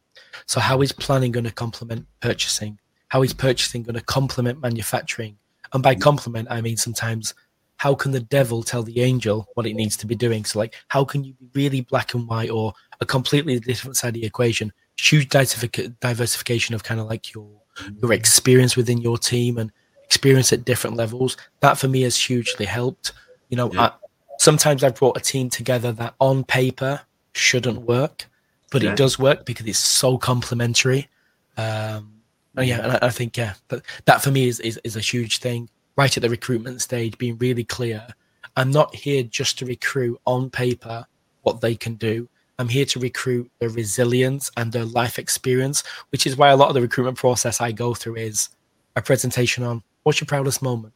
So, how is planning going to complement purchasing? how is purchasing going to complement manufacturing? And by complement, I mean sometimes how can the devil tell the angel what it needs to be doing? So, like, how can you be really black and white or a completely different side of the equation? Huge diversification of kind of like your your mm-hmm. experience within your team and experience at different levels. That for me has hugely helped. You know, yeah. Sometimes I've brought a team together that on paper shouldn't work, but yeah. it does work because it's so complementary. Um, yeah, and I, I, think yeah, that that for me is, is is a huge thing. Right at the recruitment stage, being really clear. I'm not here just to recruit on paper what they can do. I'm here to recruit their resilience and their life experience, which is why a lot of the recruitment process I go through is a presentation on what's your proudest moment.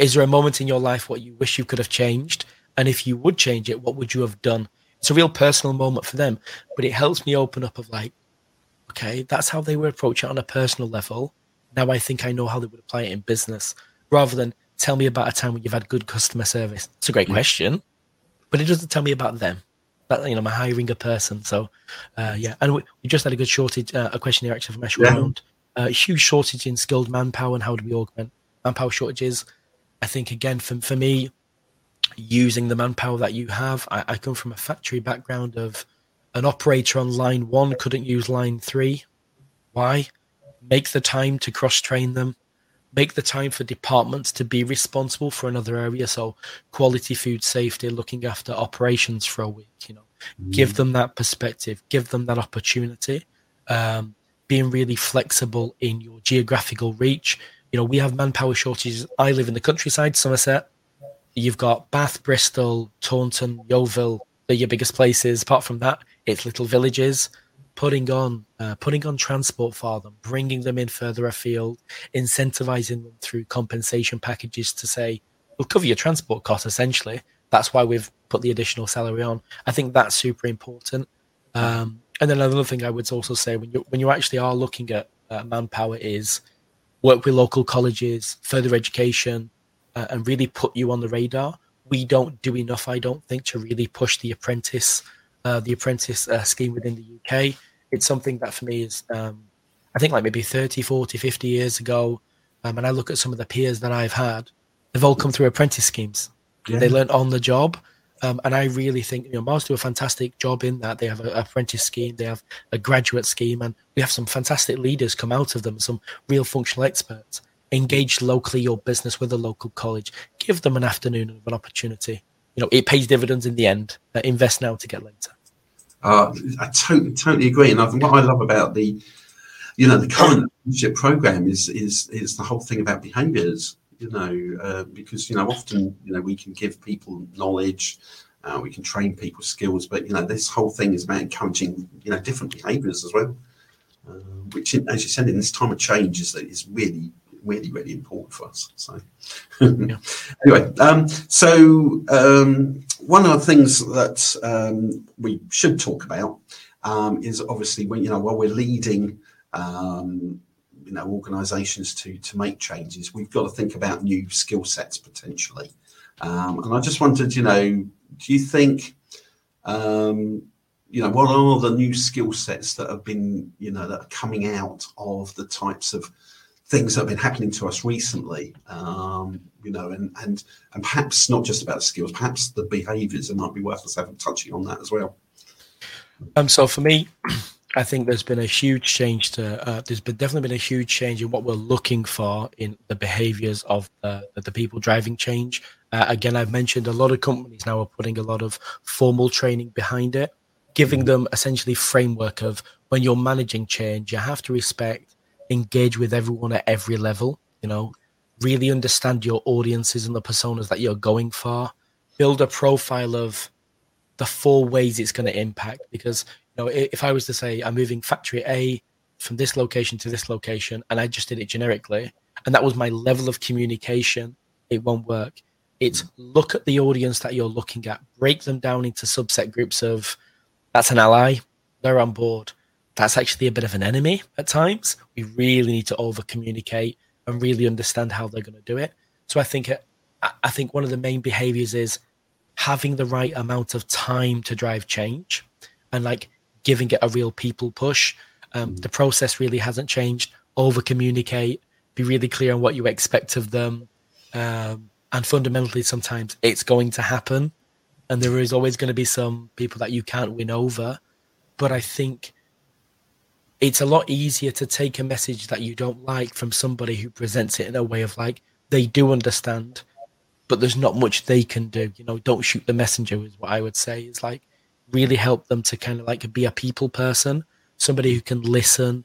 Mm. Is there a moment in your life what you wish you could have changed? And if you would change it, what would you have done? It's a real personal moment for them, but it helps me open up of like, okay, that's how they would approach it on a personal level. Now I think I know how they would apply it in business rather than tell me about a time when you've had good customer service. It's a great yeah. question, but it doesn't tell me about them. But you know, I'm hiring a person. So, uh, yeah. And we, we, just had a good shortage, uh, a question here actually from Ash yeah. around uh, huge shortage in skilled manpower and how do we augment manpower shortages. I think again, for, for me, using the manpower that you have, I, I come from a factory background of an operator on line one couldn't use line three. Why? Make the time to cross train them. Make the time for departments to be responsible for another area. So, quality food safety, looking after operations for a week. You know, mm. give them that perspective, give them that opportunity. Um, being really flexible in your geographical reach. You know, we have manpower shortages. I live in the countryside, Somerset. You've got Bath, Bristol, Taunton, Yeovil. They're your biggest places. Apart from that, it's little villages. Putting on, uh, putting on transport for them, bringing them in further afield, incentivizing them through compensation packages to say, we'll cover your transport costs. Essentially, that's why we've put the additional salary on. I think that's super important. Um, and then another thing I would also say when you when you actually are looking at uh, manpower is work with local colleges, further education, uh, and really put you on the radar. We don't do enough, I don't think, to really push the apprentice uh, the apprentice uh, scheme within the UK. It's something that for me is, um, I think, like maybe 30, 40, 50 years ago. Um, and I look at some of the peers that I've had, they've all come through apprentice schemes. Yeah. They learned on the job. Um, and I really think you know Mars do a fantastic job in that. They have an apprentice scheme, they have a graduate scheme, and we have some fantastic leaders come out of them, some real functional experts. Engage locally your business with a local college. Give them an afternoon of an opportunity you know it pays dividends in the end. Uh, invest now to get later. Uh, I totally totally agree, and I, what I love about the you know the current leadership program is is is the whole thing about behaviours. You know, uh, because you know often you know we can give people knowledge, uh, we can train people skills, but you know this whole thing is about encouraging you know different behaviours as well. Uh, which, as you said, in this time of change, is is really really, really important for us. So, yeah. anyway, um, so um, one of the things that um, we should talk about um, is obviously when you know while we're leading. Um, you know, organisations to to make changes. We've got to think about new skill sets potentially, um, and I just wondered, you know, do you think you know, what are the new skill sets that have been, you know, that are coming out of the types of things that have been happening to us recently, um, you know, and, and and perhaps not just about the skills, perhaps the behaviours. It might be worth us having touching on that as well. Um, so for me, I think there's been a huge change to. Uh, there's been definitely been a huge change in what we're looking for in the behaviours of uh, the people driving change. Uh, again, I've mentioned a lot of companies now are putting a lot of formal training behind it, giving them essentially framework of when you're managing change, you have to respect engage with everyone at every level, you know, really understand your audiences and the personas that you're going for, build a profile of the four ways it's going to impact. Because, know, if I was to say I'm moving factory A from this location to this location and I just did it generically, and that was my level of communication, it won't work. It's look at the audience that you're looking at, break them down into subset groups of that's an ally, they're on board that's actually a bit of an enemy at times. We really need to over communicate and really understand how they're going to do it. So I think uh, I think one of the main behaviors is having the right amount of time to drive change and like giving it a real people push. Um, mm. the process really hasn't changed. over communicate, be really clear on what you expect of them. Um, and fundamentally, sometimes it's going to happen. And there is always going to be some people that you can't win over. But I think it's a lot easier to take a message that you don't like from somebody who presents it in a way of like, they do understand, but there's not much they can do. You know, don't shoot the messenger is what I would say. Is like really help them to kind of like be a people person, somebody who can listen,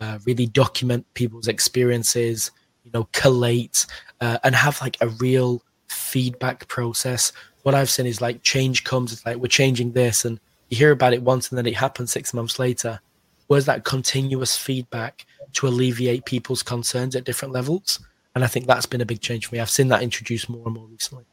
uh, really document people's experiences, you know, collate uh, and have like a real feedback process. What I've seen is like change comes. It's like we're changing this, and you hear about it once, and then it happens six months later. Where's that continuous feedback to alleviate people's concerns at different levels? And I think that's been a big change for me. I've seen that introduced more and more recently.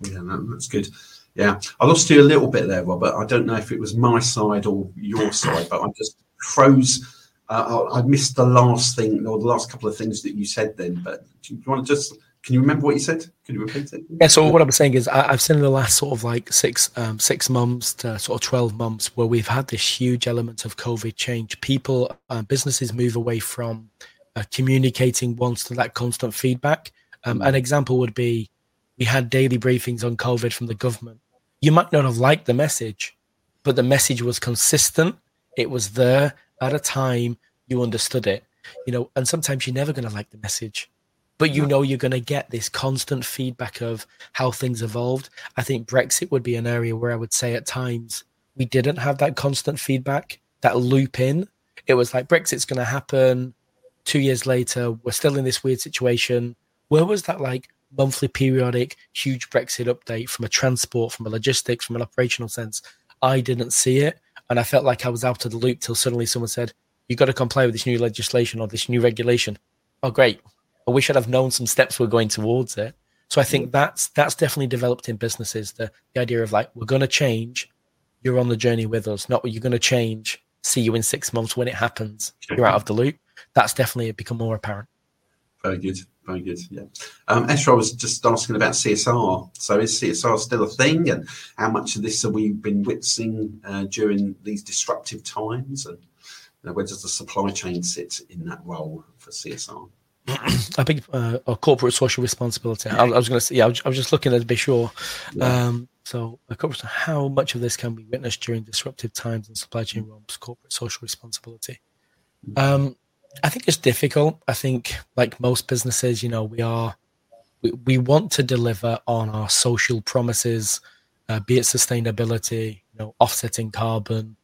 Yeah, that's good. Yeah, I lost you a little bit there, Robert. I don't know if it was my side or your side, but I just froze. Uh, I missed the last thing or the last couple of things that you said then. But do you want to just can you remember what you said? Can you repeat it? Yeah. So what I'm saying is, I, have seen in the last sort of like six um, six months to sort of twelve months where we've had this huge element of COVID change. People, uh, businesses move away from uh, communicating once to that constant feedback. Um, an example would be we had daily briefings on COVID from the government. You might not have liked the message, but the message was consistent. It was there at a time you understood it. You know, and sometimes you're never going to like the message, but you know you're going to get this constant feedback of how things evolved. I think Brexit would be an area where I would say at times we didn't have that constant feedback, that loop in. It was like Brexit's going to happen two years later, we're still in this weird situation. Where was that like monthly periodic huge Brexit update from a transport, from a logistics, from an operational sense? I didn't see it. And I felt like I was out of the loop till suddenly someone said, You've got to comply with this new legislation or this new regulation. Oh, great. I wish I'd have known some steps were going towards it. So I think mm. that's that's definitely developed in businesses the, the idea of like we're going to change, you're on the journey with us, not you're going to change, see you in six months when it happens, you're out of the loop that's definitely become more apparent. Very good. Very good. Yeah. Um, Esra was just asking about CSR. So is CSR still a thing? And how much of this have we been witnessing uh, during these disruptive times? And you know, where does the supply chain sit in that role for CSR? I think uh, corporate social responsibility. I, I was going to say, yeah, I was, I was, just looking at to be sure. Yeah. Um, so, how much of this can we witness during disruptive times in supply chain realms? Corporate social responsibility. Mm. Um, I think it's difficult. I think, like most businesses, you know, we are we, we want to deliver on our social promises, uh, be it sustainability, you know, offsetting carbon,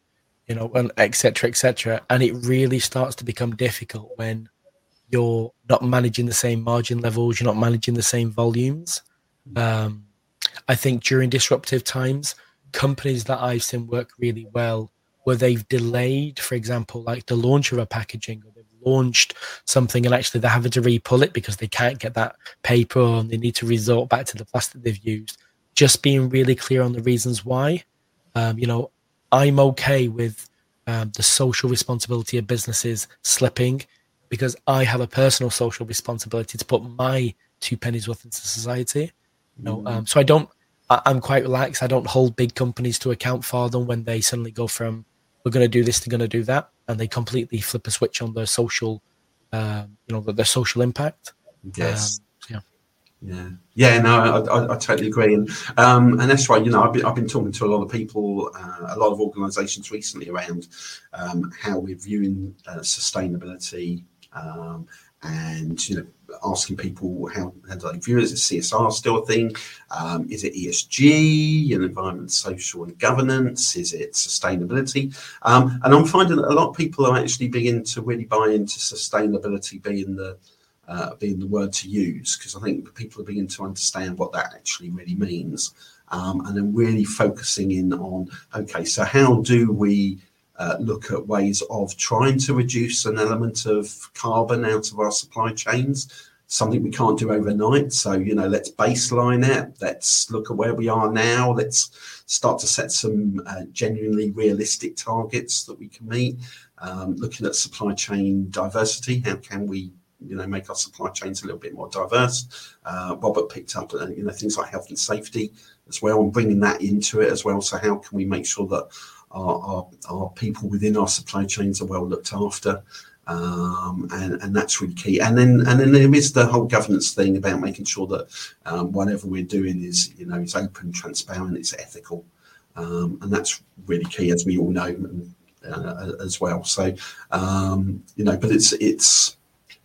you know, and etc. etc. And it really starts to become difficult when you're not managing the same margin levels, you're not managing the same volumes. Um, I think during disruptive times, companies that I've seen work really well where they've delayed, for example, like the launch of a packaging or launched something and actually they're having to re-pull it because they can't get that paper and they need to resort back to the plastic they've used. Just being really clear on the reasons why. Um, you know, I'm okay with um, the social responsibility of businesses slipping because I have a personal social responsibility to put my two pennies worth into society. You know, um, so I don't. I, I'm quite relaxed. I don't hold big companies to account for them when they suddenly go from we're going to do this, they're going to do that, and they completely flip a switch on their social, um, you know, their social impact. Yes. Um, yeah. Yeah, yeah, no, I, I, I totally agree, and um, and that's right. You know, I've been I've been talking to a lot of people, uh, a lot of organisations recently around um, how we're viewing uh, sustainability um, and you know asking people how, how do they view it? Is CSR still a thing? Um, is it ESG and environment, social, and governance? Is it sustainability? Um, and I'm finding that a lot of people are actually beginning to really buy into sustainability being the uh, being the word to use because I think people are beginning to understand what that actually really means. Um, and then really focusing in on okay, so how do we look at ways of trying to reduce an element of carbon out of our supply chains. Something we can't do overnight. So, you know, let's baseline it. Let's look at where we are now. Let's start to set some uh, genuinely realistic targets that we can meet. Um, looking at supply chain diversity, how can we you know make our supply chains a little bit more diverse. Uh, Robert picked up uh, you know things like health and safety as well, and bringing that into it as well. So how can we make sure that our, people within our supply chains are well looked after. Um, and, that's really key. And then there is the whole governance thing about making sure that um, whatever we're doing is you know is open, transparent, it's ethical, um, and that's really key, as we all know uh, as well. So you know, but it's it's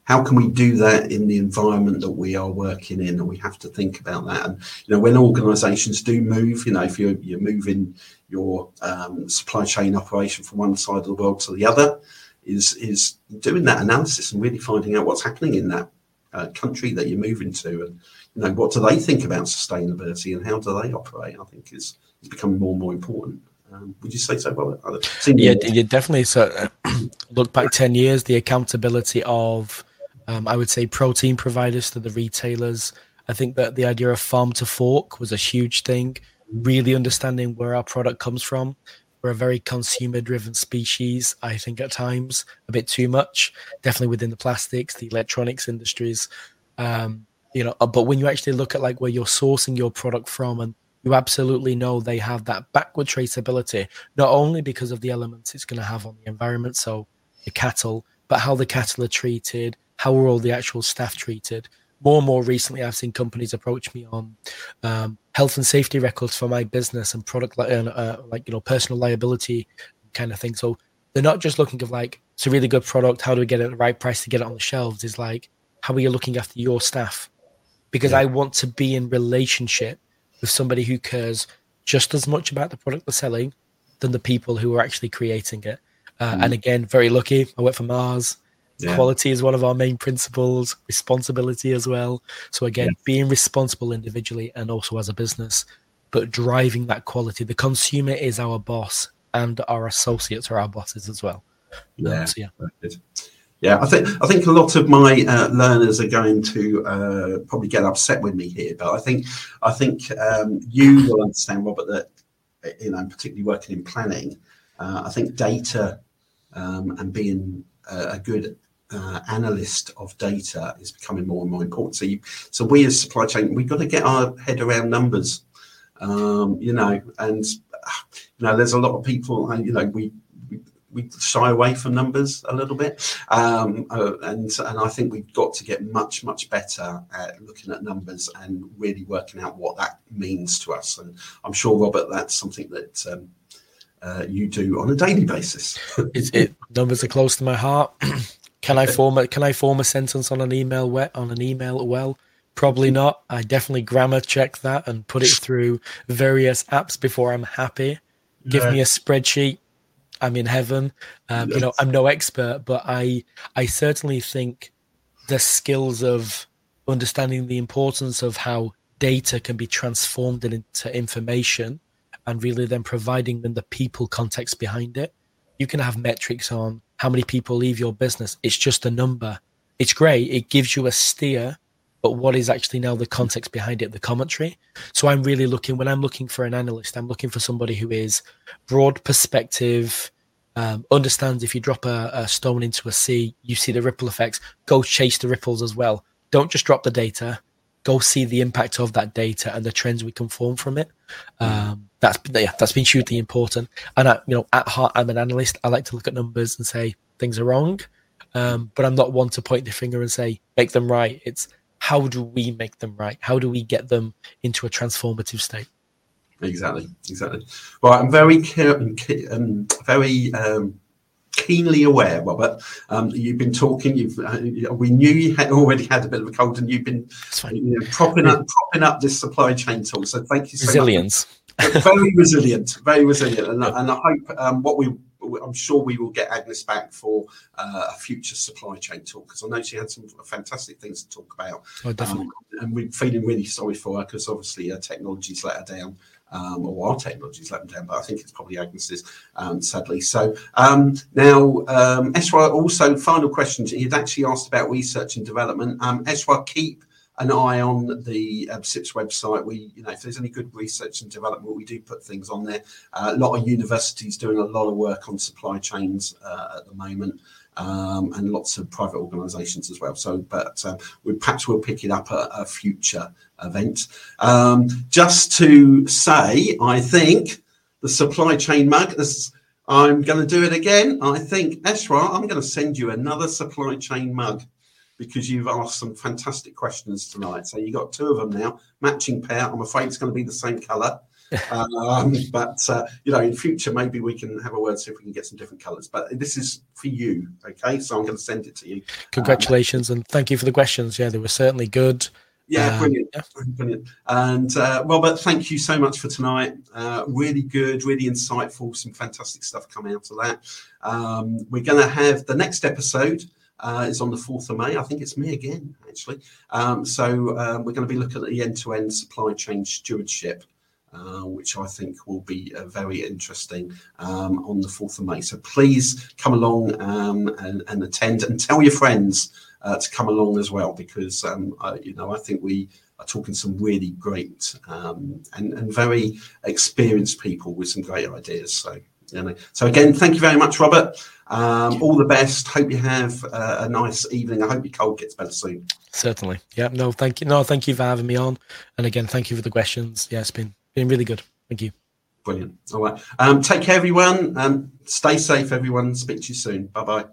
how can we do that in the environment that we are working in and we have to think about that and you know when organizations do move you know if you're, you're moving your um, supply chain operation from one side of the world to the other is is doing that analysis and really finding out what's happening in that uh, country that you're moving to and you know what do they think about sustainability and how do they operate i think is is becoming more and more important um, would you say so Robert? yeah, yeah definitely so look back 10 years the accountability of um, I would say protein providers to the retailers. I think that the idea of farm to fork was a huge thing. Really understanding where our product comes from. We're a very consumer driven species, I think at times, a bit too much, definitely within the plastics, the electronics industries. Um, you know, uh, but when you actually look at like where you're sourcing your product from and you absolutely know they have that backward traceability, not only because of the elements it's going to have on the environment, so the cattle, but how the cattle are treated, how are all the actual staff treated? More and more recently, I've seen companies approach me on um, health and safety records for my business and product, uh, uh, like you know, personal liability kind of thing. So they're not just looking of like it's a really good product. How do we get it at the right price to get it on the shelves? Is like how are you looking after your staff? Because yeah. I want to be in relationship with somebody who cares just as much about the product they're selling than the people who are actually creating it. Uh, mm. And again, very lucky. I work for Mars. Yeah. Quality is one of our main principles, responsibility as well. So, again, yeah. being responsible individually and also as a business, but driving that quality. The consumer is our boss, and our associates are our bosses as well. Yeah. Um, so, yeah. Yeah, I think I think a lot of my uh, learners are going to uh, probably get upset with me here, but I think I think um, you will understand, Robert, that you know, particularly working in planning, uh, I think data um, and being a good uh, analyst of data is becoming more and more important. So, you, so we as supply chain, we've got to get our head around numbers, um, you know, and you know, there's a lot of people, and you know, we we, we shy away from numbers a little bit, um, uh, and and I think we've got to get much much better at looking at numbers and really working out what that means to us. And I'm sure, Robert, that's something that. Um, uh, you do on a daily basis. it, it, numbers are close to my heart. Can I form a Can I form a sentence on an email wet on an email well? Probably not. I definitely grammar check that and put it through various apps before I'm happy. Give yeah. me a spreadsheet. I'm in heaven. Um, yes. You know, I'm no expert, but I I certainly think the skills of understanding the importance of how data can be transformed into information and really then providing them the people context behind it. You can have metrics on how many people leave your business. It's just a number. It's great. It gives you a steer, but what is actually now the context behind it, the commentary? So I'm really looking, when I'm looking for an analyst, I'm looking for somebody who is broad perspective, um, understands if you drop a, a stone into a sea, you see the ripple effects, go chase the ripples as well. Don't just drop the data, go see the impact of that data and the trends we can form from it. Um, that's yeah, that's been hugely important. And I, you know, at heart, I'm an analyst. I like to look at numbers and say things are wrong, um, but I'm not one to point the finger and say make them right. It's how do we make them right? How do we get them into a transformative state? Exactly, exactly. Well, I'm very, um, very um, keenly aware, Robert. Um, you've been talking. You've uh, we knew you had already had a bit of a cold, and you've been you know, propping up propping up this supply chain tool. So thank you so Resilience. much very resilient, very resilient, and, and I hope um, what we I'm sure we will get Agnes back for uh, a future supply chain talk because I know she had some fantastic things to talk about. Oh, definitely. Um, and we're feeling really sorry for her because obviously her technology's let her down. Um, or our technology's let them down, but I think it's probably Agnes's, um, sadly. So um, now, Esra also, final question. He'd actually asked about research and development. Esra, keep an eye on the CIPS website. We, you know, if there's any good research and development, we do put things on there. Uh, a lot of universities doing a lot of work on supply chains uh, at the moment. Um, and lots of private organisations as well. So, but uh, we perhaps we'll pick it up at a future event. Um, just to say, I think the supply chain mug. I'm going to do it again. I think, Esra, I'm going to send you another supply chain mug because you've asked some fantastic questions tonight. So you got two of them now, matching pair. I'm afraid it's going to be the same colour. Um, but uh, you know, in future, maybe we can have a word see if we can get some different colours. But this is for you, okay? So I'm going to send it to you. Congratulations um, and thank you for the questions. Yeah, they were certainly good. Yeah, um, brilliant, yeah. brilliant. And uh, Robert, thank you so much for tonight. Uh, really good, really insightful. Some fantastic stuff coming out of that. Um, we're going to have the next episode. Uh, is on the 4th of May. I think it's me again, actually. Um, so um, we're going to be looking at the end to end supply chain stewardship. Uh, which I think will be uh, very interesting um, on the 4th of May. So please come along um, and, and, attend and tell your friends uh, to come along as well, because um, I, you know I think we are talking some really great um, and, and very experienced people with some great ideas. So. You know. So again, thank you very much, Robert. Um, all the best. Hope you have uh, a nice evening. I hope your cold gets better soon. Certainly. Yeah. No, thank you. No, thank you for having me on. And again, thank you for the questions. Yeah, it's been been really good. Thank you. Brilliant. All right. Um, take care, everyone. Um, stay safe, everyone. Speak to you soon. Bye bye.